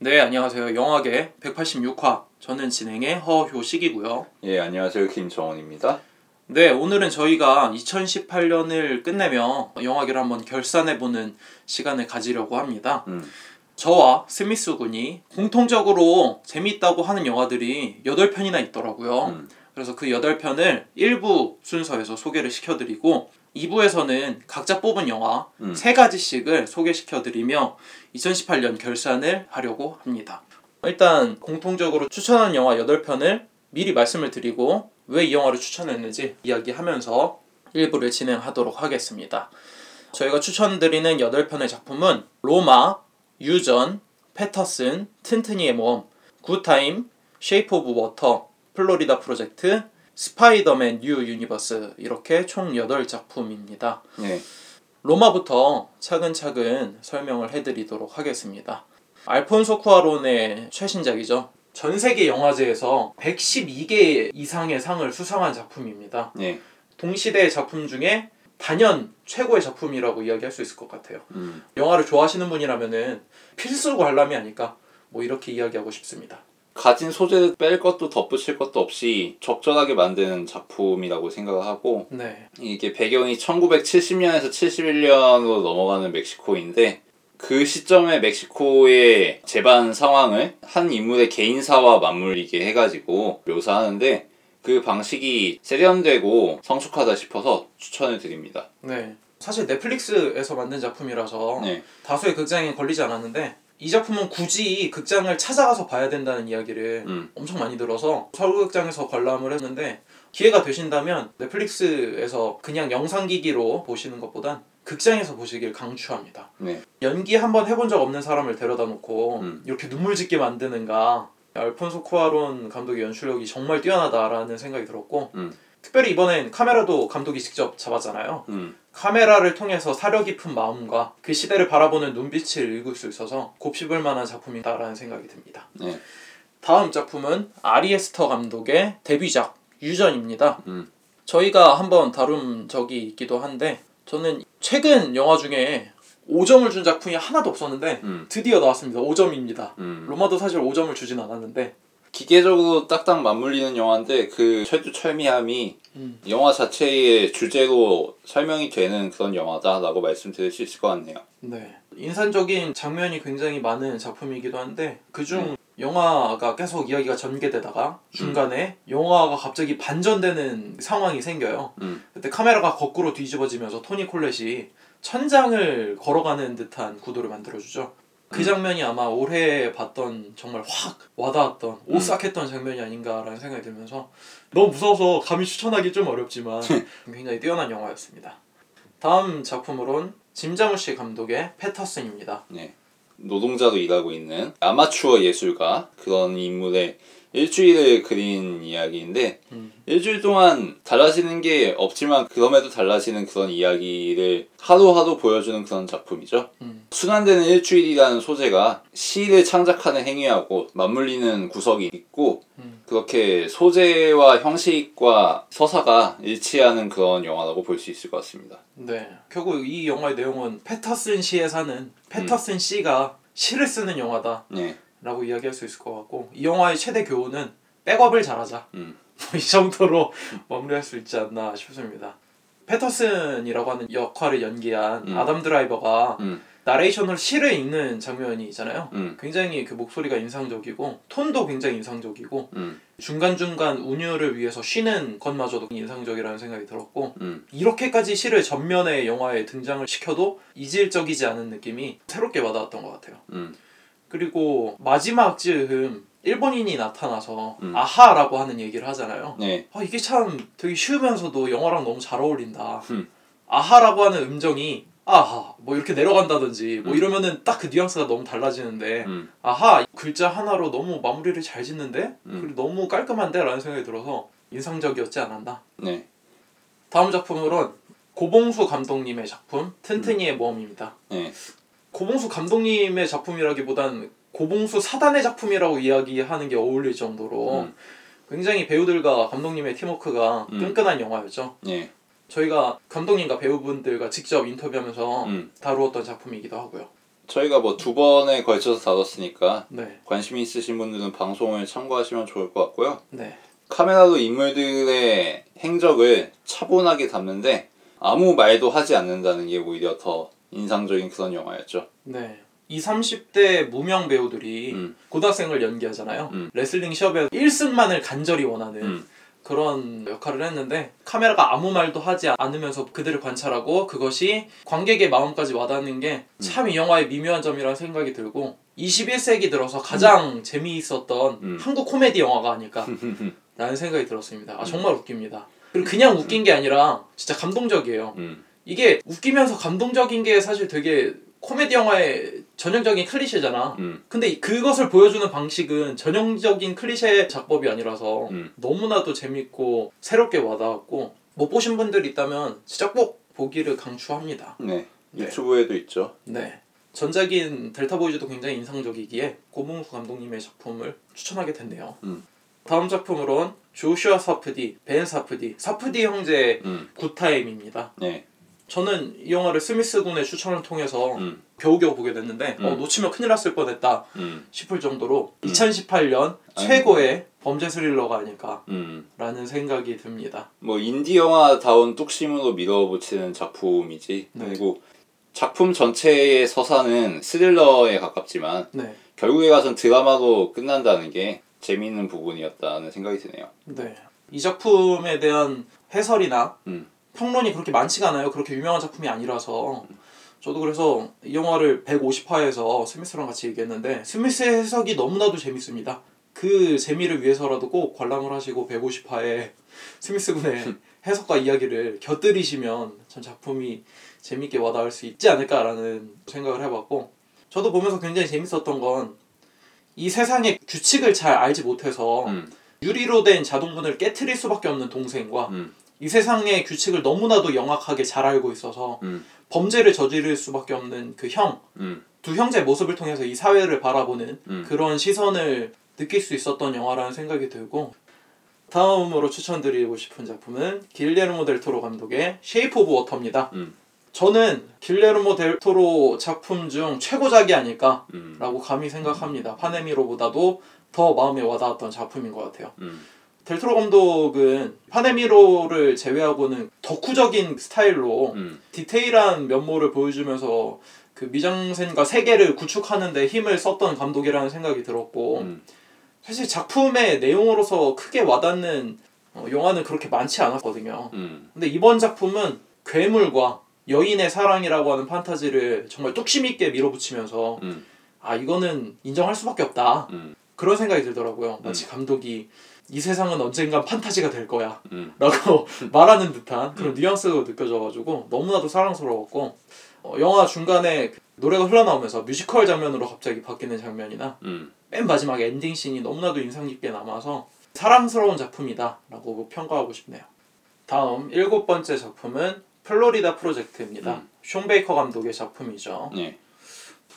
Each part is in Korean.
네, 안녕하세요. 영화계 186화. 저는 진행의 허효식이고요. 예, 안녕하세요. 김정원입니다. 네, 오늘은 저희가 2018년을 끝내며 영화계를 한번 결산해보는 시간을 가지려고 합니다. 음. 저와 스미스 군이 공통적으로 재미있다고 하는 영화들이 8편이나 있더라고요. 음. 그래서 그 8편을 1부 순서에서 소개를 시켜드리고 2부에서는 각자 뽑은 영화 음. 3가지씩을 소개시켜드리며 2018년 결산을 하려고 합니다. 일단 공통적으로 추천하는 영화 8편을 미리 말씀을 드리고 왜 이 영화를 추천했는지 이야기하면서 1부를 진행하도록 하겠습니다. 저희가 추천드리는 8편의 작품은 로마, 유전, 패터슨, 튼튼이의 모험, 굿타임, 쉐이프 오브 워터, 플로리다 프로젝트, 스파이더맨 뉴 유니버스 이렇게 총 8작품입니다. 예. 로마부터 차근차근 설명을 해드리도록 하겠습니다. 알폰소 쿠아론의 최신작이죠. 전 세계 영화제에서 112개 이상의 상을 수상한 작품입니다. 예. 동시대 작품 중에 단연 최고의 작품이라고 이야기할 수 있을 것 같아요. 음. 영화를 좋아하시는 분이라면은 필수 관람이 아닐까 뭐 이렇게 이야기하고 싶습니다. 가진 소재를 뺄 것도 덧붙일 것도 없이 적절하게 만드는 작품이라고 생각을 하고 네, 이게 배경이 1970년에서 71년으로 넘어가는 멕시코인데 그 시점에 멕시코의 재반 상황을 한 인물의 개인사와 맞물리게 해가지고 묘사하는데 그 방식이 세련되고 성숙하다 싶어서 추천을 드립니다. 네. 사실 넷플릭스에서 만든 작품이라서 네. 다수의 극장에 걸리지 않았는데 이 작품은 굳이 극장을 찾아가서 봐야 된다는 이야기를 음. 엄청 많이 들어서 서울 극장에서 관람을 했는데 기회가 되신다면 넷플릭스에서 그냥 영상기기로 보시는 것보단 극장에서 보시길 강추합니다. 네. 연기 한번 해본 적 없는 사람을 데려다 놓고 음. 이렇게 눈물 짓게 만드는가 알폰소 쿠아론 감독의 연출력이 정말 뛰어나다라는 생각이 들었고 음. 특별히 이번엔 카메라도 감독이 직접 잡았잖아요. 음. 카메라를 통해서 사려 깊은 마음과 그 시대를 바라보는 눈빛을 읽을 수 있어서 곱씹을 만한 작품이다라는 생각이 듭니다. 네. 다음 작품은 아리에스터 감독의 데뷔작 유전입니다. 음. 저희가 한번 다룬 적이 있기도 한데 저는 최근 영화 중에 5점을 준 작품이 하나도 없었는데 음. 드디어 나왔습니다. 5점입니다. 음. 로마도 사실 5점을 주진 않았는데 기계적으로 딱딱 맞물리는 영화인데 그 철두 철미함이 음. 영화 자체의 주제로 설명이 되는 그런 영화다라고 말씀드릴 수 있을 것 같네요. 네. 인상적인 장면이 굉장히 많은 작품이기도 한데 그중 영화가 계속 이야기가 전개되다가 중간에 영화가 갑자기 반전되는 상황이 생겨요. 음. 그때 카메라가 거꾸로 뒤집어지면서 토니 콜렛이 천장을 걸어가는 듯한 구도를 만들어주죠. 그 음. 장면이 아마 올해 봤던 정말 확 와닿았던 음. 오싹했던 장면이 아닌가라는 생각이 들면서 너무 무서워서 감히 추천하기 좀 어렵지만 굉장히 뛰어난 영화였습니다. 다음 작품으론 짐자무시 감독의 패터슨입니다. 네. 노동자로 일하고 있는 아마추어 예술가 그런 인물의 일주일을 그린 이야기인데 음. 일주일 동안 달라지는 게 없지만 그럼에도 달라지는 그런 이야기를 하루하루 보여주는 그런 작품이죠. 음. 순환되는 일주일이라는 소재가 시를 창작하는 행위하고 맞물리는 구석이 있고 음. 그렇게 소재와 형식과 서사가 일치하는 그런 영화라고 볼 수 있을 것 같습니다. 네. 결국 이 영화의 내용은 패터슨 시에 사는 패터슨 씨가 시를 쓰는 영화다. 네. 라고 이야기할 수 있을 것 같고 이 영화의 최대 교훈은 백업을 잘하자 음. 이 정도로 마무리할 수 있지 않나 싶습니다 패터슨이라고 하는 역할을 연기한 음. 아담 드라이버가 음. 나레이션으로 시를 읽는 장면이 있잖아요 음. 굉장히 그 목소리가 인상적이고 톤도 굉장히 인상적이고 음. 중간중간 운율을 위해서 쉬는 것마저도 인상적이라는 생각이 들었고 음. 이렇게까지 시를 전면에 영화에 등장을 시켜도 이질적이지 않은 느낌이 새롭게 와닿았던 것 같아요 음. 그리고 마지막 즈음 일본인이 나타나서 음. 아하라고 하는 얘기를 하잖아요. 네. 아 이게 참 되게 쉬우면서도 영화랑 너무 잘 어울린다. 음. 아하라고 하는 음정이 아하 뭐 이렇게 내려간다든지 뭐 음. 이러면은 딱 그 뉘앙스가 너무 달라지는데 음. 아하 글자 하나로 너무 마무리를 잘 짓는데 음. 그리고 너무 깔끔한데 라는 생각이 들어서 인상적이었지 않았나. 네. 다음 작품으론 고봉수 감독님의 작품 튼튼이의 모험입니다. 네. 고봉수 감독님의 작품이라기보단 고봉수 사단의 작품이라고 이야기하는 게 어울릴 정도로 음. 굉장히 배우들과 감독님의 팀워크가 음. 끈끈한 영화였죠. 네. 저희가 감독님과 배우분들과 직접 인터뷰하면서 음. 다루었던 작품이기도 하고요. 저희가 뭐 두 번에 걸쳐서 다뤘으니까 네, 관심 있으신 분들은 방송을 참고하시면 좋을 것 같고요. 네, 카메라로 인물들의 행적을 차분하게 담는데 아무 말도 하지 않는다는 게 오히려 더 인상적인 그런 영화였죠. 네. 이 30대 무명 배우들이 음. 고등학생을 연기하잖아요. 음. 레슬링 시합에 1승만을 간절히 원하는 음. 그런 역할을 했는데 카메라가 아무 말도 하지 않으면서 그들을 관찰하고 그것이 관객의 마음까지 와닿는 게 참 이 영화의 미묘한 점이라는 생각이 들고 21세기 들어서 가장 재미있었던 음. 한국 코미디 영화가 아닐까 라는 생각이 들었습니다. 아 정말 웃깁니다. 그리고 그냥 웃긴 게 아니라 진짜 감동적이에요. 음. 이게 웃기면서 감동적인 게 사실 되게 코미디 영화의 전형적인 클리셰잖아. 음. 근데 그것을 보여주는 방식은 전형적인 클리셰 작법이 아니라서 음. 너무나도 재밌고 새롭게 와닿았고 못 보신 분들 있다면 진짜 꼭 보기를 강추합니다. 네. 네. 유튜브에도 있죠. 네. 전작인 델타 보이즈도 굉장히 인상적이기에 고봉수 감독님의 작품을 추천하게 됐네요. 음. 다음 작품으론 조슈아 사프디, 벤 사프디, 사프디 형제 음. 굿타임입니다. 네. 저는 이 영화를 스미스 군의 추천을 통해서 음. 겨우겨우 보게 됐는데 어, 음. 놓치면 큰일 났을 뻔했다 음. 싶을 정도로 음. 2018년 아니, 최고의 범죄 스릴러가 아닐까라는 음. 생각이 듭니다. 뭐 인디 영화다운 뚝심으로 밀어붙이는 작품이지. 네. 그리고 작품 전체의 서사는 스릴러에 가깝지만 네, 결국에 가선 드라마로 끝난다는 게 재미있는 부분이었다는 생각이 드네요. 네. 이 작품에 대한 해설이나 음. 평론이 그렇게 많지가 않아요. 그렇게 유명한 작품이 아니라서 저도 그래서 이 영화를 150화에서 스미스랑 같이 얘기했는데 스미스의 해석이 너무나도 재밌습니다. 그 재미를 위해서라도 꼭 관람을 하시고 150화에 스미스 군의 해석과 이야기를 곁들이시면 전 작품이 재밌게 와닿을 수 있지 않을까라는 생각을 해봤고 저도 보면서 굉장히 재밌었던 건 이 세상의 규칙을 잘 알지 못해서 음. 유리로 된 자동문을 깨트릴 수밖에 없는 동생과 음. 이 세상의 규칙을 너무나도 영악하게 잘 알고 있어서 음. 범죄를 저지를 수밖에 없는 그 형, 음. 두 형제의 모습을 통해서 이 사회를 바라보는 음. 그런 시선을 느낄 수 있었던 영화라는 생각이 들고 다음으로 추천드리고 싶은 작품은 길레르모 델토로 감독의 쉐이프 오브 워터입니다. 음. 저는 길레르모 델토로 작품 중 최고작이 아닐까라고 음. 감히 생각합니다. 판의 미로보다도 더 마음에 와닿았던 작품인 것 같아요. 음. 델토로 감독은 파네미로를 제외하고는 덕후적인 스타일로 음. 디테일한 면모를 보여주면서 그 미장센과 세계를 구축하는데 힘을 썼던 감독이라는 생각이 들었고 음. 사실 작품의 내용으로서 크게 와닿는 어, 영화는 그렇게 많지 않았거든요. 음. 근데 이번 작품은 괴물과 여인의 사랑이라고 하는 판타지를 정말 뚝심 있게 밀어붙이면서 음. 아 이거는 인정할 수밖에 없다 음. 그런 생각이 들더라고요. 마치 감독이 이 세상은 언젠간 판타지가 될 거야 음. 라고 말하는 듯한 그런 뉘앙스가 느껴져가지고 너무나도 사랑스러웠고 어, 영화 중간에 노래가 흘러나오면서 뮤지컬 장면으로 갑자기 바뀌는 장면이나 음. 맨 마지막 엔딩 씬이 너무나도 인상 깊게 남아서 사랑스러운 작품이다 라고 평가하고 싶네요. 다음 일곱 번째 작품은 플로리다 프로젝트입니다. 음. 숀 베이커 감독의 작품이죠. 네.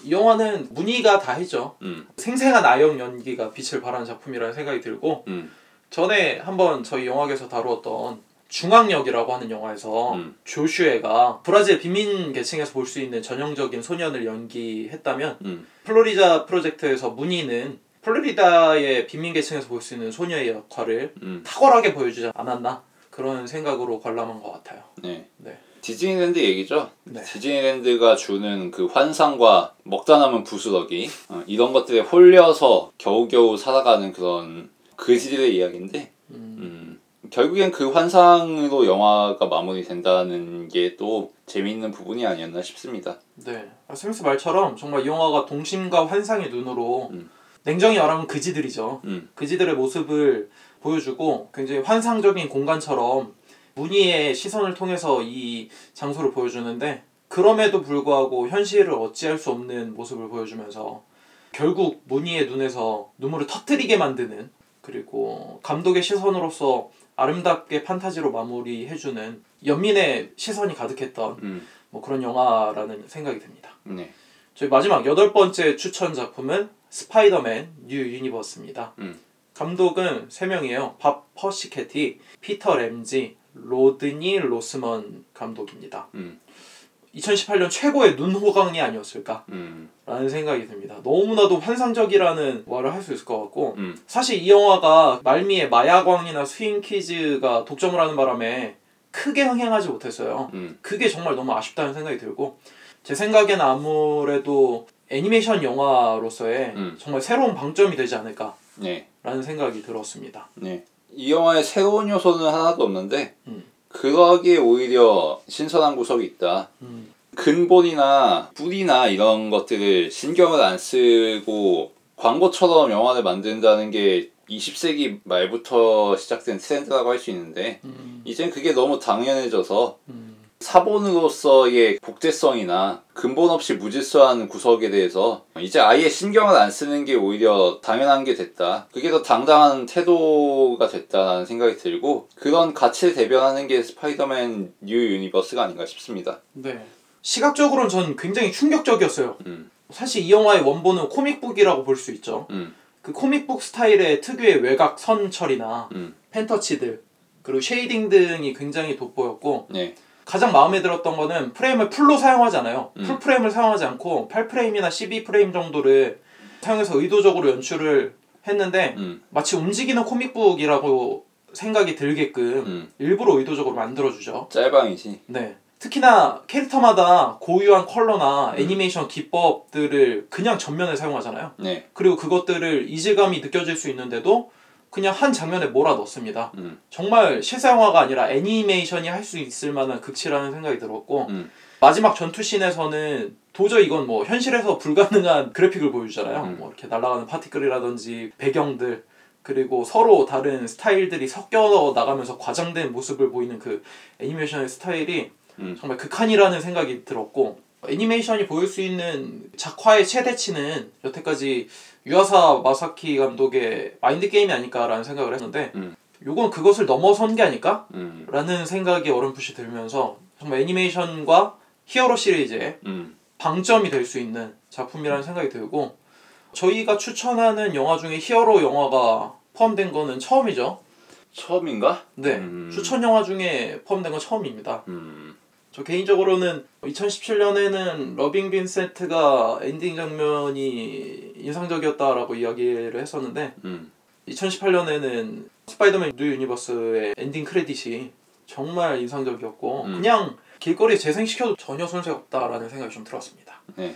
이 영화는 무니가 다했죠. 음. 생생한 아역 연기가 빛을 발하는 작품이라는 생각이 들고 음. 전에 한번 저희 영화계에서 다루었던 중앙역이라고 하는 영화에서 음. 조슈에가 브라질 빈민 계층에서 볼 수 있는 전형적인 소년을 연기했다면 음. 플로리다 프로젝트에서 무니는 플로리다의 빈민 계층에서 볼 수 있는 소녀의 역할을 음. 탁월하게 보여주지 않았나 그런 생각으로 관람한 것 같아요. 네. 네. 디즈니랜드 얘기죠. 네. 디즈니랜드가 주는 그 환상과 먹다 남은 부스러기 어, 이런 것들에 홀려서 겨우겨우 살아가는 그런 그지들의 이야기인데 음, 음, 결국엔 그 환상으로 영화가 마무리된다는 게 또 재미있는 부분이 아니었나 싶습니다. 네. 아, 스미스 말처럼 정말 이 영화가 동심과 환상의 눈으로 음. 냉정히 말하면 그지들이죠. 음, 그지들의 모습을 보여주고 굉장히 환상적인 공간처럼 문희의 시선을 통해서 이 장소를 보여주는데 그럼에도 불구하고 현실을 어찌할 수 없는 모습을 보여주면서 결국 무니의 눈에서 눈물을 터뜨리게 만드는 그리고 감독의 시선으로서 아름답게 판타지로 마무리해주는 연민의 시선이 가득했던 음, 뭐 그런 영화라는 생각이 듭니다. 네, 저희 마지막 여덟 번째 추천 작품은 스파이더맨 뉴 유니버스입니다. 음. 감독은 세 명이에요. 밥 퍼시케티, 피터 램지, 로드니 로스먼 감독입니다. 음, 2018년 최고의 눈 호강이 아니었을까라는 음. 생각이 듭니다. 너무나도 환상적이라는 말을 할 수 있을 것 같고 음. 사실 이 영화가 말미에 마야광이나 스윙키즈가 독점을 하는 바람에 크게 흥행하지 못했어요. 음. 그게 정말 너무 아쉽다는 생각이 들고 제 생각에는 아무래도 애니메이션 영화로서의 음. 정말 새로운 방점이 되지 않을까라는 네. 생각이 들었습니다. 네. 이 영화에 새로운 요소는 하나도 없는데 음. 그러기에 오히려 신선한 구석이 있다. 음. 근본이나 뿌리나 이런 것들을 신경을 안 쓰고 광고처럼 영화를 만든다는 게 20세기 말부터 시작된 트렌드라고 할 수 있는데 음. 이젠 그게 너무 당연해져서 음. 사본으로서의 복제성이나 근본 없이 무질서한 구석에 대해서 이제 아예 신경을 안 쓰는 게 오히려 당연한 게 됐다. 그게 더 당당한 태도가 됐다는 생각이 들고 그런 가치를 대변하는 게 스파이더맨 뉴 유니버스가 아닌가 싶습니다. 네. 시각적으로는 전 굉장히 충격적이었어요. 음, 사실 이 영화의 원본은 comic book이라고 볼 수 있죠. 음, 그 comic book 스타일의 특유의 외곽 선 처리나 음, pen touch들 그리고 shading 등이 굉장히 돋보였고 네, 가장 마음에 들었던 거는 프레임을 full로 사용하잖아요. 음. full frame을 사용하지 않고 8프레임이나 12프레임 정도를 사용해서 의도적으로 연출을 했는데 음, 마치 움직이는 comic book이라고 생각이 들게끔 음. 일부러 의도적으로 만들어주죠. 짤방이지. 네. 특히나 캐릭터마다 고유한 컬러나 음. 애니메이션 기법들을 그냥 전면에 사용하잖아요. 네, 그리고 그것들을 이질감이 느껴질 수 있는데도 그냥 한 장면에 몰아 넣습니다. 음, 정말 실사 영화가 아니라 애니메이션이 할 수 있을 만한 극치라는 생각이 들었고 음. 마지막 전투씬에서는 도저히 이건 뭐 현실에서 불가능한 그래픽을 보여주잖아요. 음. 뭐 이렇게 날아가는 파티클이라든지 배경들 그리고 서로 다른 스타일들이 섞여 나가면서 과장된 모습을 보이는 그 애니메이션의 스타일이 음. 정말 극한이라는 생각이 들었고 애니메이션이 보일 수 있는 작화의 최대치는 여태까지 유아사 마사아키 감독의 마인드 게임이 아닐까라는 생각을 했는데 음. 요건 그것을 넘어선 게 아닐까? 음, 라는 생각이 어렴풋이 들면서 정말 애니메이션과 히어로 시리즈의 음, 방점이 될 수 있는 작품이라는 생각이 들고 저희가 추천하는 영화 중에 히어로 영화가 포함된 거는 처음이죠. 처음인가? 네, 음. 추천 영화 중에 포함된 건 처음입니다. 음, 저 개인적으로는 2017년에는 러빙 빈센트가 엔딩 장면이 인상적이었다라고 이야기를 했었는데 음, 2018년에는 스파이더맨 뉴 유니버스의 엔딩 크레딧이 정말 인상적이었고 음. 그냥 길거리에 재생시켜도 전혀 손색 없다라는 생각이 좀 들었습니다. 네,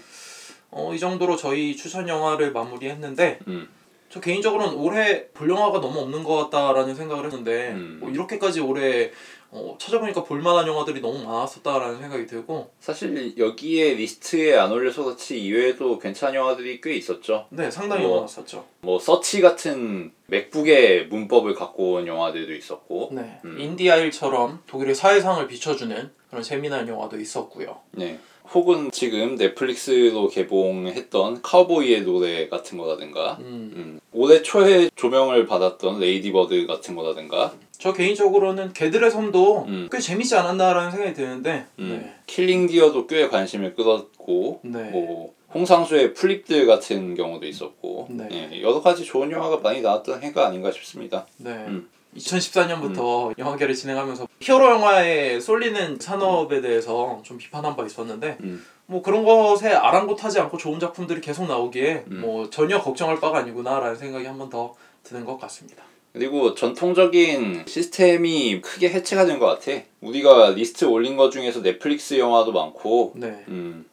어, 이 정도로 저희 추천 영화를 마무리했는데 음, 저 개인적으로는 올해 볼 영화가 너무 없는 것 같다라는 생각을 했는데 음. 뭐 이렇게까지 올해 어, 찾아보니까 볼만한 영화들이 너무 많았었다라는 생각이 들고 사실 여기에 리스트에 안 올려서 그렇지 이외에도 괜찮은 영화들이 꽤 있었죠. 네 상당히 뭐. 많았었죠. 뭐 서치 같은 맥북의 문법을 갖고 온 영화들도 있었고 네 음. 인 디 아일처럼 독일의 사회상을 비춰주는 그런 재미난 영화도 있었고요. 네. 혹은 지금 넷플릭스로 개봉했던 카우보이의 노래 같은 거라든가 음, 음, 올해 초에 조명을 받았던 레이디버드 같은 거라든가 저 개인적으로는 개들의 섬도 음. 꽤 재밌지 않았나라는 생각이 드는데 음, 킬링 디어도 꽤 관심을 끌었고 네. 네. 뭐 홍상수의 풀잎들 같은 경우도 있었고 네. 예, 여러 가지 좋은 영화가 많이 나왔던 해가 아닌가 싶습니다. 네. 음. 2014년부터 영화계를 진행하면서 히어로 영화에 쏠리는 산업에 대해서 좀 비판한 바 있었는데 음, 뭐 그런 것에 아랑곳하지 않고 좋은 작품들이 계속 나오기에 음. 뭐 전혀 걱정할 바가 아니구나라는 생각이 한 번 더 드는 것 같습니다. 그리고 전통적인 시스템이 크게 해체가 된 것 같아. 우리가 리스트 올린 것 중에서 넷플릭스 영화도 많고, 네. 음,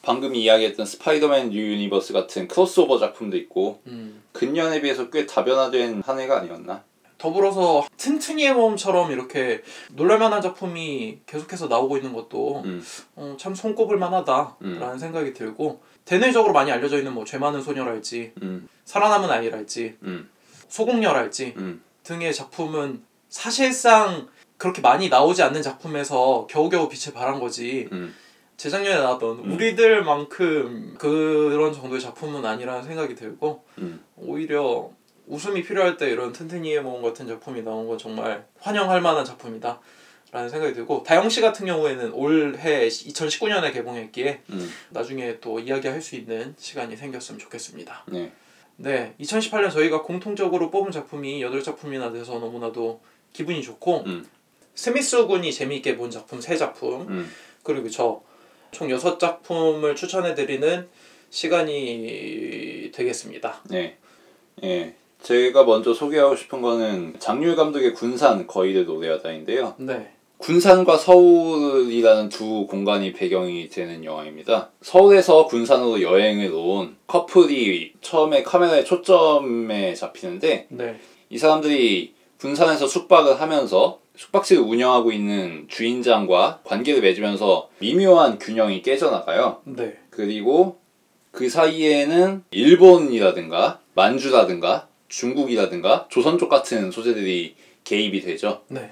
방금 이야기했던 스파이더맨 뉴 유니버스 같은 크로스오버 작품도 있고, 음. 근년에 비해서 꽤 다변화된 한 해가 아니었나? 더불어서 튼튼이의 모험처럼 이렇게 놀랄만한 작품이 계속해서 나오고 있는 것도 음, 어, 참 손꼽을 만하다라는 음. 생각이 들고 대내적으로 많이 알려져 있는 뭐 죄 많은 소녀랄지 음, 살아남은 아이랄지 음, 소공녀랄지 음, 등의 작품은 사실상 그렇게 많이 나오지 않는 작품에서 겨우겨우 빛을 발한 거지. 음, 재작년에 나왔던 음. 우리들만큼 그런 정도의 작품은 아니라는 생각이 들고 음, 오히려 웃음이 필요할 때 이런 튼튼이의 모험 같은 작품이 나온 건 정말 환영할 만한 작품이다 라는 생각이 들고 다영 씨 같은 경우에는 올해 2019년에 개봉했기에 음, 나중에 또 이야기할 수 있는 시간이 생겼으면 좋겠습니다. 네, 네, 2018년 저희가 공통적으로 뽑은 작품이 8작품이나 돼서 너무나도 기분이 좋고 음, 스미스 군이 재미있게 본 작품 3작품 음, 그리고 저 총 6작품을 추천해드리는 시간이 되겠습니다. 네. 예. 제가 먼저 소개하고 싶은 거는 장률 감독의 군산 거의를 노래하다인데요. 네. 군산과 서울이라는 두 공간이 배경이 되는 영화입니다. 서울에서 군산으로 여행을 온 커플이 처음에 카메라의 초점에 잡히는데 네. 이 사람들이 군산에서 숙박을 하면서 숙박지를 운영하고 있는 주인장과 관계를 맺으면서 미묘한 균형이 깨져나가요. 네. 그리고 그 사이에는 일본이라든가 만주라든가 중국이라든가 조선 쪽 같은 소재들이 개입이 되죠. 네.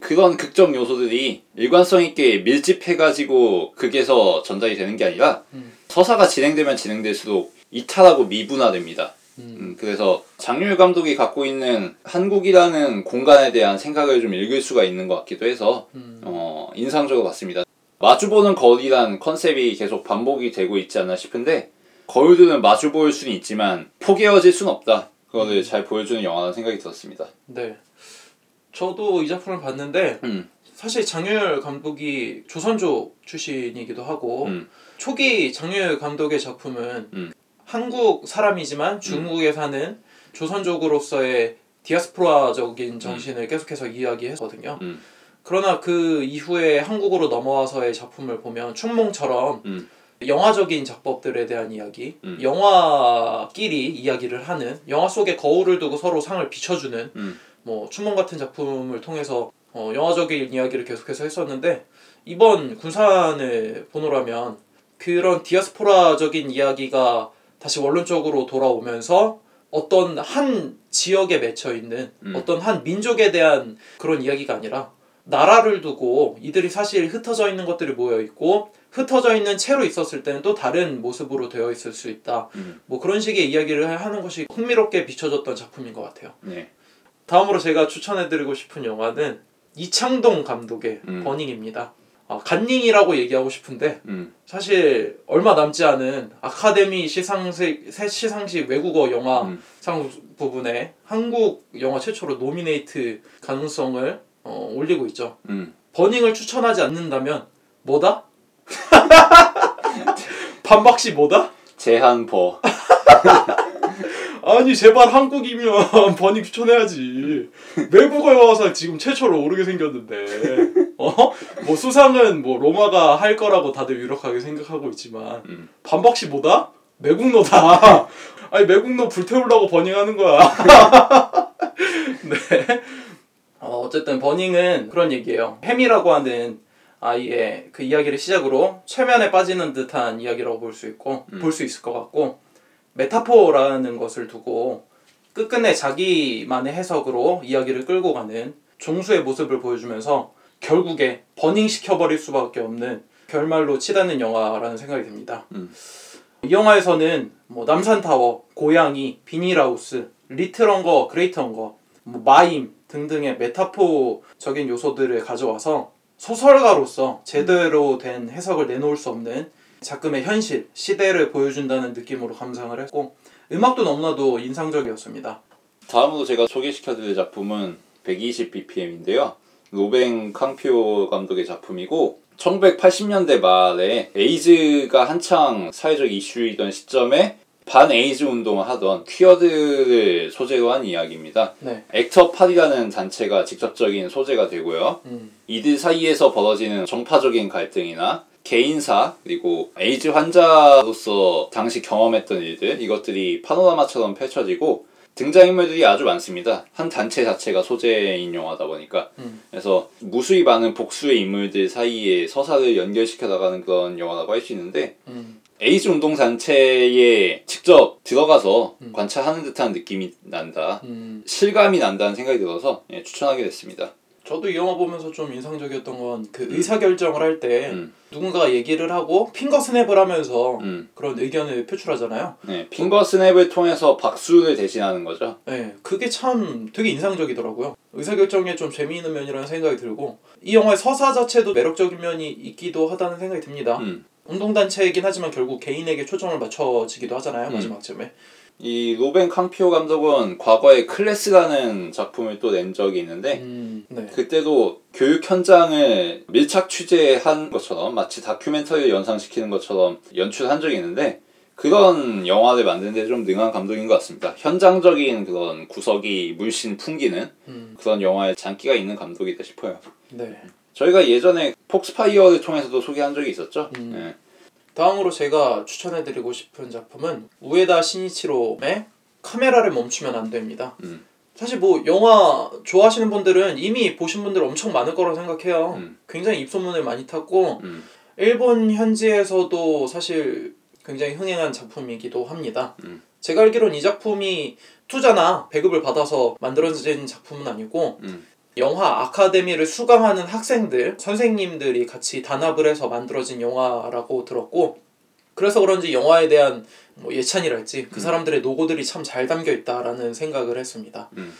그런 극적 요소들이 일관성 있게 밀집해가지고 극에서 전달이 되는 게 아니라 음. 서사가 진행되면 진행될수록 이탈하고 미분화됩니다. 음. 음, 그래서 장률 감독이 갖고 있는 한국이라는 공간에 대한 생각을 좀 읽을 수가 있는 것 같기도 해서 음. 어, 인상적으로 봤습니다. 마주보는 거리란 컨셉이 계속 반복이 되고 있지 않나 싶은데 거울들은 마주 보일 수는 있지만 포개어질 수는 없다. 그거를 잘 보여주는 영화라는 생각이 들었습니다. 네. 저도 이 작품을 봤는데 음, 사실 장유열 감독이 조선족 출신이기도 하고 음. 초기 장유열 감독의 작품은 음. 한국 사람이지만 중국에 사는 조선족으로서의 디아스포라적인 정신을 계속해서 이야기했거든요. 음. 그러나 그 이후에 한국으로 넘어와서의 작품을 보면 춘몽처럼 음. 영화적인 작법들에 대한 이야기, 음. 영화끼리 이야기를 하는 영화 속에 거울을 두고 서로 상을 비춰주는 음. 뭐 춘몽 같은 작품을 통해서 어, 영화적인 이야기를 계속해서 했었는데 이번 군산을 보노라면 그런 디아스포라적인 이야기가 다시 원론적으로 돌아오면서 어떤 한 지역에 맺혀 있는 음. 어떤 한 민족에 대한 그런 이야기가 아니라 나라를 두고 이들이 사실 흩어져 있는 것들이 모여 있고 흩어져 있는 채로 있었을 때는 또 다른 모습으로 되어 있을 수 있다. 음. 뭐 그런 식의 이야기를 하는 것이 흥미롭게 비춰졌던 작품인 것 같아요. 네. 다음으로 제가 추천해드리고 싶은 영화는 이창동 감독의 음. 버닝입니다. 아, 간닝이라고 얘기하고 싶은데 음. 사실 얼마 남지 않은 아카데미 시상식 새 시상식 외국어 영화상 음. 부분에 한국 영화 최초로 노미네이트 가능성을 어, 올리고 있죠. 음. 버닝을 추천하지 않는다면 뭐다? 반박시 뭐다? 제한버. 아니 제발 한국이면 버닝 추천해야지 외국어 영화상 지금 최초로 오르게 생겼는데 어? 뭐 수상은 뭐 로마가 할 거라고 다들 유력하게 생각하고 있지만 음. 반박시 뭐다? 매국노다 아니 매국노 불태우려고 버닝하는 거야 네 어, 어쨌든 버닝은 그런 얘기예요 해미라고 하는 아이의 그 이야기를 시작으로 최면에 빠지는 듯한 이야기라고 볼 수 있고 음. 볼수 있을 것 같고 메타포라는 것을 두고 끝끝내 자기만의 해석으로 이야기를 끌고 가는 종수의 모습을 보여주면서 결국에 burning 시켜버릴 수밖에 없는 결말로 치닫는 영화라는 생각이 듭니다. 음. 이 영화에서는 뭐 남산타워, 고양이, 비닐하우스, little hunger, great hunger, 뭐 마임 등등의 메타포적인 요소들을 가져와서 소설가로서 제대로 된 해석을 내놓을 수 없는 작금의 현실, 시대를 보여준다는 느낌으로 감상을 했고 음악도 너무나도 인상적이었습니다. 다음으로 제가 소개시켜드릴 작품은 120bpm인데요. 로뱅 캉피오 감독의 작품이고 1980년대 말에 에이즈가 한창 사회적 이슈이던 시점에 반 에이즈 운동을 하던 퀴어들을 소재로 한 이야기입니다. 네. 액트업 파리라는 단체가 직접적인 소재가 되고요. 음. 이들 사이에서 벌어지는 정파적인 갈등이나 개인사 그리고 에이즈 환자로서 당시 경험했던 일들 이것들이 파노라마처럼 펼쳐지고 등장인물들이 아주 많습니다. 한 단체 자체가 소재인 영화다 보니까 음. 그래서 무수히 많은 복수의 인물들 사이에 서사를 연결시켜 나가는 그런 영화라고 할 수 있는데 음. 에이즈 운동 단체에 직접 들어가서 음. 관찰하는 듯한 느낌이 난다. 음. 실감이 난다는 생각이 들어서 예, 추천하게 됐습니다. 저도 이 영화 보면서 좀 인상적이었던 건 그 의사 결정을 할때 음. 누군가가 얘기를 하고 finger snap을 하면서 음. 그런 의견을 표출하잖아요. 네, finger snap을 통해서 박수를 대신하는 거죠. 네, 그게 참 되게 인상적이더라고요. 의사결정에 좀 재미있는 면이라는 생각이 들고 이 영화의 서사 자체도 매력적인 면이 있기도 하다는 생각이 듭니다. 음. 운동단체이긴 하지만 결국 개인에게 초점을 맞춰지기도 하잖아요 음. 마지막쯤에 이 로뱅 캉피요 감독은 과거에 클래스라는 작품을 또 낸 적이 있는데 음, 네. 그때도 교육 현장을 밀착 취재한 것처럼 마치 다큐멘터리를 연상시키는 것처럼 연출한 적이 있는데 그런 영화를 만드는 데 좀 능한 감독인 것 같습니다. 현장적인 그런 구석이 물씬 풍기는 음, 그런 영화에 장기가 있는 감독이다 싶어요. 네. 저희가 예전에 폭스파이어를 통해서도 소개한 적이 있었죠. 음. 예. 다음으로 제가 추천해드리고 싶은 작품은 우에다 시니치로의 카메라를 멈추면 안 됩니다. 음. 사실 뭐 영화 좋아하시는 분들은 이미 보신 분들 엄청 많을 거라고 생각해요. 음. 굉장히 입소문을 많이 탔고 음. 일본 현지에서도 사실 굉장히 흥행한 작품이기도 합니다. 음. 제가 알기로는 이 작품이 투자나 배급을 받아서 만들어진 작품은 아니고 음. 영화 아카데미를 수강하는 학생들, 선생님들이 같이 단합을 해서 만들어진 영화라고 들었고 그래서 그런지 영화에 대한 뭐 예찬이랄지 그 음. 사람들의 노고들이 참 잘 담겨 있다라는 생각을 했습니다. 음.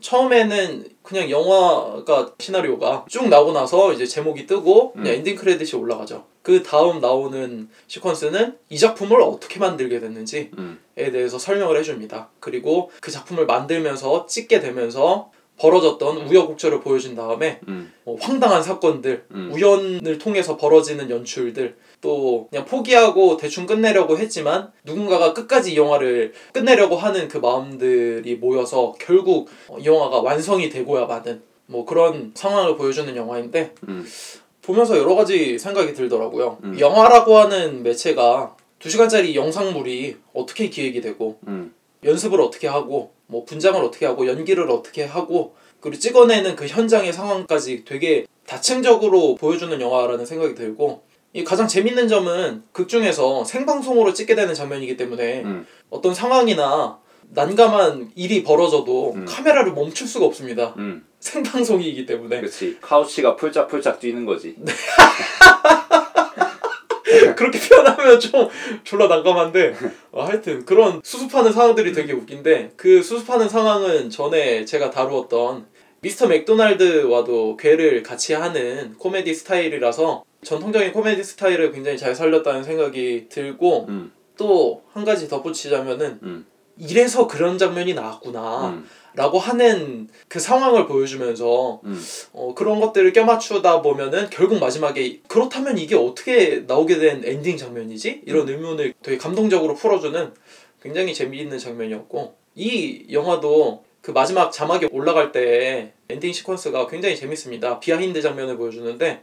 처음에는 그냥 영화가 시나리오가 쭉 나오고 나서 이제 제목이 뜨고 그냥 음. 엔딩 크레딧이 올라가죠. 그 다음 나오는 시퀀스는 이 작품을 어떻게 만들게 됐는지에 음. 대해서 설명을 해줍니다. 그리고 그 작품을 만들면서 찍게 되면서 벌어졌던 우여곡절을 보여준 다음에 음. 뭐 황당한 사건들, 음. 우연을 통해서 벌어지는 연출들, 또 그냥 포기하고 대충 끝내려고 했지만 누군가가 끝까지 이 영화를 끝내려고 하는 그 마음들이 모여서 결국 이 영화가 완성이 되고야 마는 뭐 그런 상황을 보여주는 영화인데 음. 보면서 여러 가지 생각이 들더라고요. 음. 영화라고 하는 매체가 두 시간짜리 영상물이 어떻게 기획이 되고 음. 연습을 어떻게 하고 뭐 분장을 어떻게 하고 연기를 어떻게 하고 그리고 찍어내는 그 현장의 상황까지 되게 다층적으로 보여주는 영화라는 생각이 들고 이 가장 재밌는 점은 극 중에서 생방송으로 찍게 되는 장면이기 때문에 음. 어떤 상황이나 난감한 일이 벌어져도 음. 카메라를 멈출 수가 없습니다. 음. 생방송이기 때문에 그렇지. 카우치가 풀짝풀짝 뛰는 거지. 그렇게 표현하면 좀 졸라 난감한데 어, 하여튼 그런 수습하는 상황들이 되게 웃긴데 그 수습하는 상황은 전에 제가 다루었던 미스터 맥도날드와도 괴를 같이 하는 코미디 스타일이라서 전통적인 코미디 스타일을 굉장히 잘 살렸다는 생각이 들고 음. 또한 가지 덧붙이자면은 음. 이래서 그런 장면이 나왔구나 음. 라고 하는 그 상황을 보여주면서 음. 어, 그런 것들을 껴맞추다 보면은 결국 마지막에 그렇다면 이게 어떻게 나오게 된 엔딩 장면이지? 이런 의문을 되게 감동적으로 풀어주는 굉장히 재미있는 장면이었고 이 영화도 그 마지막 자막이 올라갈 때 엔딩 시퀀스가 굉장히 재밌습니다. behind 장면을 보여주는데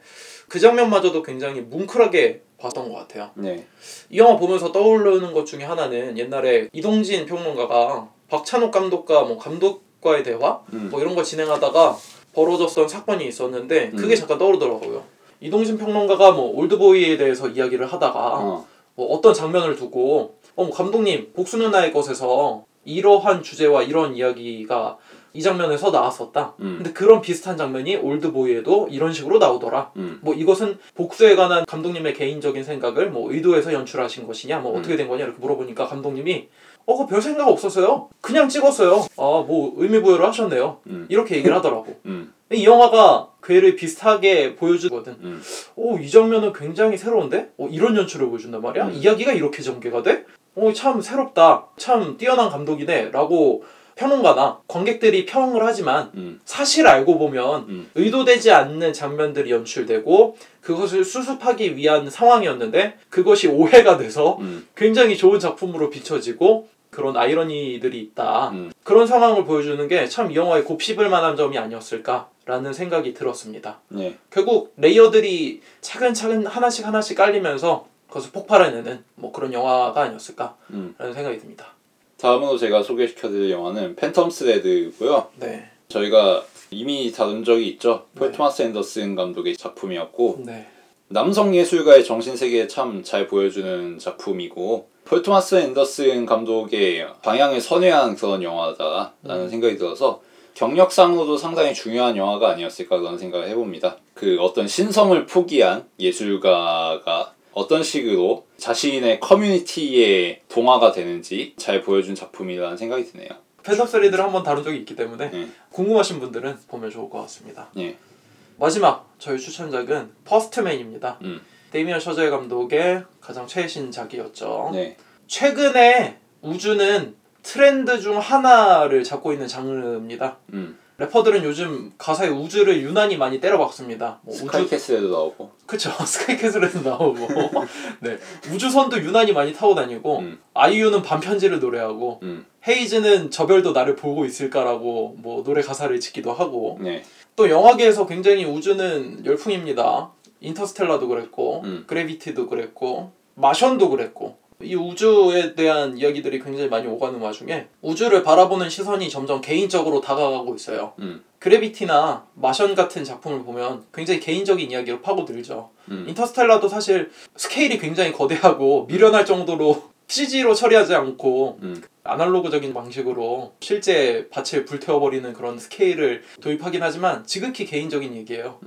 그 장면마저도 굉장히 뭉클하게 봤던 것 같아요. 네. 이 영화 보면서 떠오르는 것 중에 하나는 옛날에 이동진 평론가가 박찬욱 감독과 뭐 감독과의 대화 음. 뭐 이런 거 진행하다가 벌어졌던 사건이 있었는데 그게 음. 잠깐 떠오르더라고요. 이동진 평론가가 뭐 올드보이에 대해서 이야기를 하다가 어. 뭐 어떤 장면을 두고 어, 뭐 감독님 복수 누나의 것에서 이러한 주제와 이런 이야기가 이 장면에서 나왔었다. 음. 근데 그런 비슷한 장면이 올드보이에도 이런 식으로 나오더라. 음. 뭐 이것은 복수에 관한 감독님의 개인적인 생각을 뭐 의도해서 연출하신 것이냐, 뭐 음. 어떻게 된 거냐 이렇게 물어보니까 감독님이 어, 그거 별 생각 없었어요. 그냥 찍었어요. 아, 뭐 의미 부여를 하셨네요. 음. 이렇게 얘기를 하더라고. 음. 이 영화가 괴를 비슷하게 보여주거든. 음. 오, 이 장면은 굉장히 새로운데? 어, 이런 연출을 보여준단 말이야? 음. 이야기가 이렇게 전개가 돼? 어, 참 새롭다. 참 뛰어난 감독이네. 라고 평론가나 관객들이 평을 하지만 음. 사실 알고 보면 음. 의도되지 않는 장면들이 연출되고 그것을 수습하기 위한 상황이었는데 그것이 오해가 돼서 음. 굉장히 좋은 작품으로 비춰지고 그런 아이러니들이 있다. 음. 그런 상황을 보여주는 게 참 이 영화에 곱씹을 만한 점이 아니었을까라는 생각이 들었습니다. 네. 결국 레이어들이 차근차근 하나씩 하나씩 깔리면서 그것을 폭발해내는 뭐 그런 영화가 아니었을까라는 음. 생각이 듭니다. 다음으로 제가 소개시켜드릴 영화는 팬텀 스레드고요. 네. 저희가 이미 다룬 적이 있죠. 폴 네. 토마스 앤더슨 감독의 작품이었고 네. 남성 예술가의 정신 세계 참 잘 보여주는 작품이고 폴 토마스 앤더슨 감독의 방향을 선회한 그런 영화다라는 음. 생각이 들어서 경력상으로도 상당히 중요한 영화가 아니었을까 그런 생각을 해봅니다. 그 어떤 신성을 포기한 예술가가 어떤 식으로 자신의 커뮤니티에 동화가 되는지 잘 보여준 작품이라는 생각이 드네요. 팬텀 스레드를 한번 다룬 적이 있기 때문에 네. 궁금하신 분들은 보면 좋을 것 같습니다. 예. 마지막 저희 추천작은 퍼스트맨입니다. 음. 데이미언 셔젤 감독의 가장 최신작이었죠. 네. 최근에 우주는 트렌드 중 하나를 잡고 있는 장르입니다. 음. 래퍼들은 요즘 가사에 우주를 유난히 많이 때려박습니다. 뭐 우주 스카이캐슬에도 나오고. 그쵸 스카이캐슬에도 나오고 네 우주선도 유난히 많이 타고 다니고 음. 아이유는 밤편지를 노래하고 음. 헤이즈는 저별도 나를 보고 있을까라고 뭐 노래 가사를 짓기도 하고 네. 또 영화계에서 굉장히 우주는 열풍입니다. 인터스텔라도 그랬고 음. 그래비티도 그랬고 마션도 그랬고 이 우주에 대한 이야기들이 굉장히 많이 오가는 와중에 우주를 바라보는 시선이 점점 개인적으로 다가가고 있어요. 음. 그래비티나 마션 같은 작품을 보면 굉장히 개인적인 이야기로 파고들죠. 음. 인터스텔라도 사실 스케일이 굉장히 거대하고 미련할 정도로 CG로 처리하지 않고 음. 아날로그적인 방식으로 실제 밭을 불태워버리는 그런 스케일을 도입하긴 하지만 지극히 개인적인 얘기예요.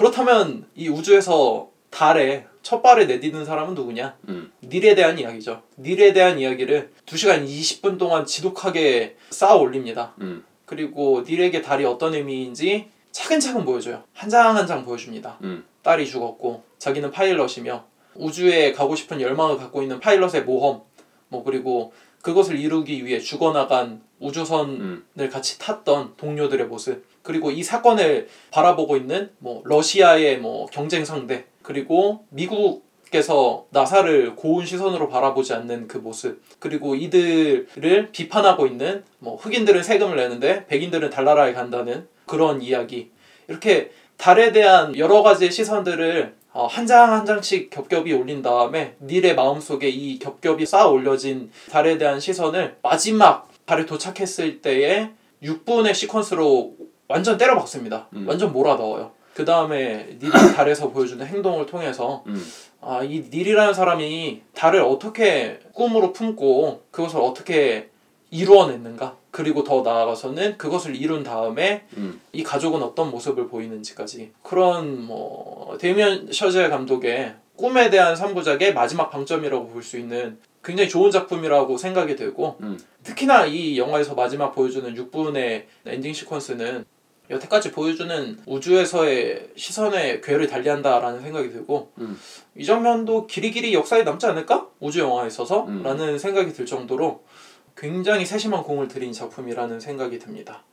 음. 그렇다면 이 우주에서 달에 첫 발을 내디는 사람은 누구냐? 음. 닐에 대한 이야기죠. 닐에 대한 이야기를 2시간 20분 동안 지독하게 쌓아 올립니다. 음. 그리고 닐에게 달이 어떤 의미인지 차근차근 보여줘요. 한 장 한장 보여줍니다. 음. 딸이 죽었고 자기는 파일럿이며 우주에 가고 싶은 열망을 갖고 있는 파일럿의 모험 뭐 그리고 그것을 이루기 위해 죽어나간 우주선을 음. 같이 탔던 동료들의 모습 그리고 이 사건을 바라보고 있는 뭐 러시아의 뭐 경쟁 상대 그리고 미국께서 나사를 고운 시선으로 바라보지 않는 그 모습 그리고 이들을 비판하고 있는 뭐 흑인들은 세금을 내는데 백인들은 달나라에 간다는 그런 이야기. 이렇게 달에 대한 여러 가지 시선들을 어, 한장한 장씩 겹겹이 올린 다음에 닐의 마음속에 이 겹겹이 쌓아 올려진 달에 대한 시선을 마지막 달에 도착했을 때의 6분의 시퀀스로 완전 때려 박습니다. 음. 완전 몰아넣어요. 그 다음에 닐이 달에서 보여주는 행동을 통해서 음. 아, 이 닐이라는 사람이 달을 어떻게 꿈으로 품고 그것을 어떻게 이루어냈는가 그리고 더 나아가서는 그것을 이룬 다음에 음. 이 가족은 어떤 모습을 보이는지까지 그런 뭐 데미안 셔젤 감독의 꿈에 대한 3부작의 마지막 방점이라고 볼 수 있는 굉장히 좋은 작품이라고 생각이 되고 음. 특히나 이 영화에서 마지막 보여주는 6분의 엔딩 시퀀스는 여태까지 보여주는 우주에서의 시선의 궤를 달리한다라는 생각이 들고 음. 이 장면도 길이길이 역사에 남지 않을까? 우주 영화에 있어서? 음. 라는 생각이 들 정도로 굉장히 세심한 공을 들인 작품이라는 생각이 듭니다.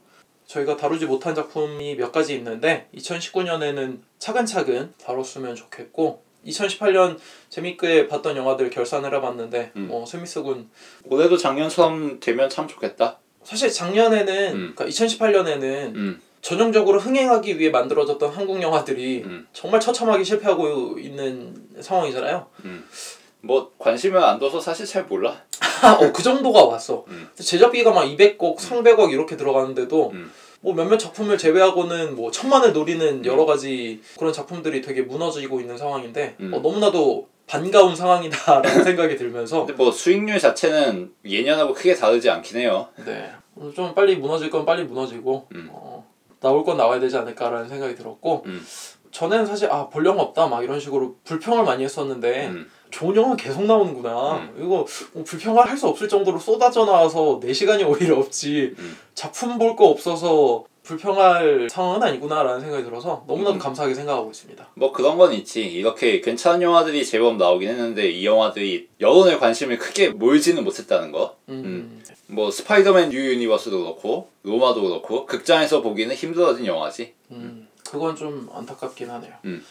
저희가 다루지 못한 작품이 몇 가지 있는데 2019년에는 차근차근 다뤘으면 좋겠고 2018년 재밌게 봤던 영화들 결산을 해봤는데 음. 뭐 스미스 군 올해도 작년처럼 되면 참 좋겠다. 사실 작년에는 음. 그러니까 2018년에는 음. 전형적으로 흥행하기 위해 만들어졌던 한국 영화들이 음. 정말 처참하게 실패하고 있는 상황이잖아요. 뭐 관심을 안 둬서 사실 잘 몰라. 어, 그 정도가 왔어. 음. 제작비가 막 200억, 300억 이렇게 들어가는데도 음. 뭐 몇몇 작품을 제외하고는 뭐 천만을 노리는 여러 가지 그런 작품들이 되게 무너지고 있는 상황인데 음. 어, 너무나도 반가운 상황이다라는 생각이 들면서 근데 뭐 수익률 자체는 예년하고 크게 다르지 않긴 해요. 네. 오늘 좀 빨리 무너질 건 빨리 무너지고 음. 어, 나올 건 나와야 되지 않을까라는 생각이 들었고 음. 전에는 사실 아 볼 영화 없다 막 이런 식으로 불평을 많이 했었는데 음. 좋은 영화 계속 나오는구나 이거 뭐 불평을 할 수 없을 정도로 쏟아져 나와서 내 시간이 오히려 없지 음. 작품 볼 거 없어서 불평할 상황은 아니구나라는 생각이 들어서 너무나도 음. 감사하게 생각하고 있습니다. 뭐 그런 건 있지. 이렇게 괜찮은 영화들이 제법 나오긴 했는데 이 영화들이 여론의 관심을 크게 몰지는 못했다는 거. 음. 뭐 스파이더맨 뉴 유니버스도 그렇고 로마도 그렇고 극장에서 보기는 힘들어진 영화지. 음, 그건 좀 안타깝긴 하네요. 음.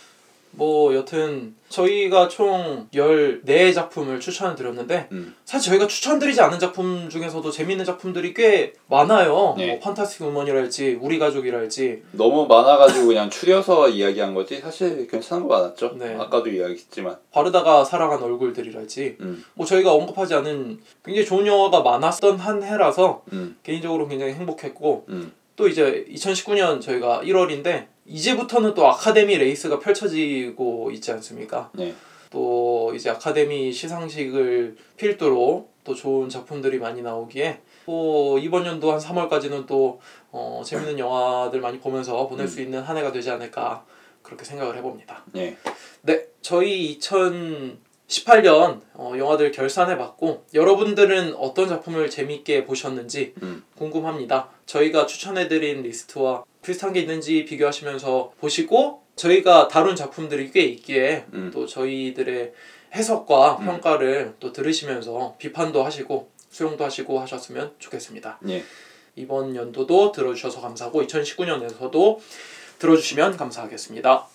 뭐 여튼 저희가 총 14 작품을 추천을 드렸는데 음. 사실 저희가 추천드리지 않은 작품 중에서도 재밌는 작품들이 꽤 많아요. 네. 뭐 판타스틱 우먼이랄지 우리 가족이랄지 너무 많아가지고 그냥 추려서 이야기한 거지. 사실 괜찮은 거 많았죠. 네. 아까도 이야기했지만. 바르다가 사랑한 얼굴들이랄지 음. 뭐 저희가 언급하지 않은 굉장히 좋은 영화가 많았던 한 해라서 음. 개인적으로 굉장히 행복했고 음. 또 이제 2019년 저희가 1월인데 이제부터는 또 아카데미 레이스가 펼쳐지고 있지 않습니까? 네. 또 이제 아카데미 시상식을 필두로 또 좋은 작품들이 많이 나오기에 또 이번 연도 한 3월까지는 또 어, 재밌는 영화들 많이 보면서 보낼 수 있는 한 해가 되지 않을까 그렇게 생각을 해봅니다. 네. 네, 저희 2018년 어, 영화들 결산해봤고 여러분들은 어떤 작품을 재밌게 보셨는지 음. 궁금합니다. 저희가 추천해드린 리스트와 비슷한 게 있는지 비교하시면서 보시고 저희가 다룬 작품들이 꽤 있기에 음. 또 저희들의 해석과 음. 평가를 또 들으시면서 비판도 하시고 수용도 하시고 하셨으면 좋겠습니다. 예. 이번 연도도 들어주셔서 감사하고 2019년에서도 들어주시면 감사하겠습니다.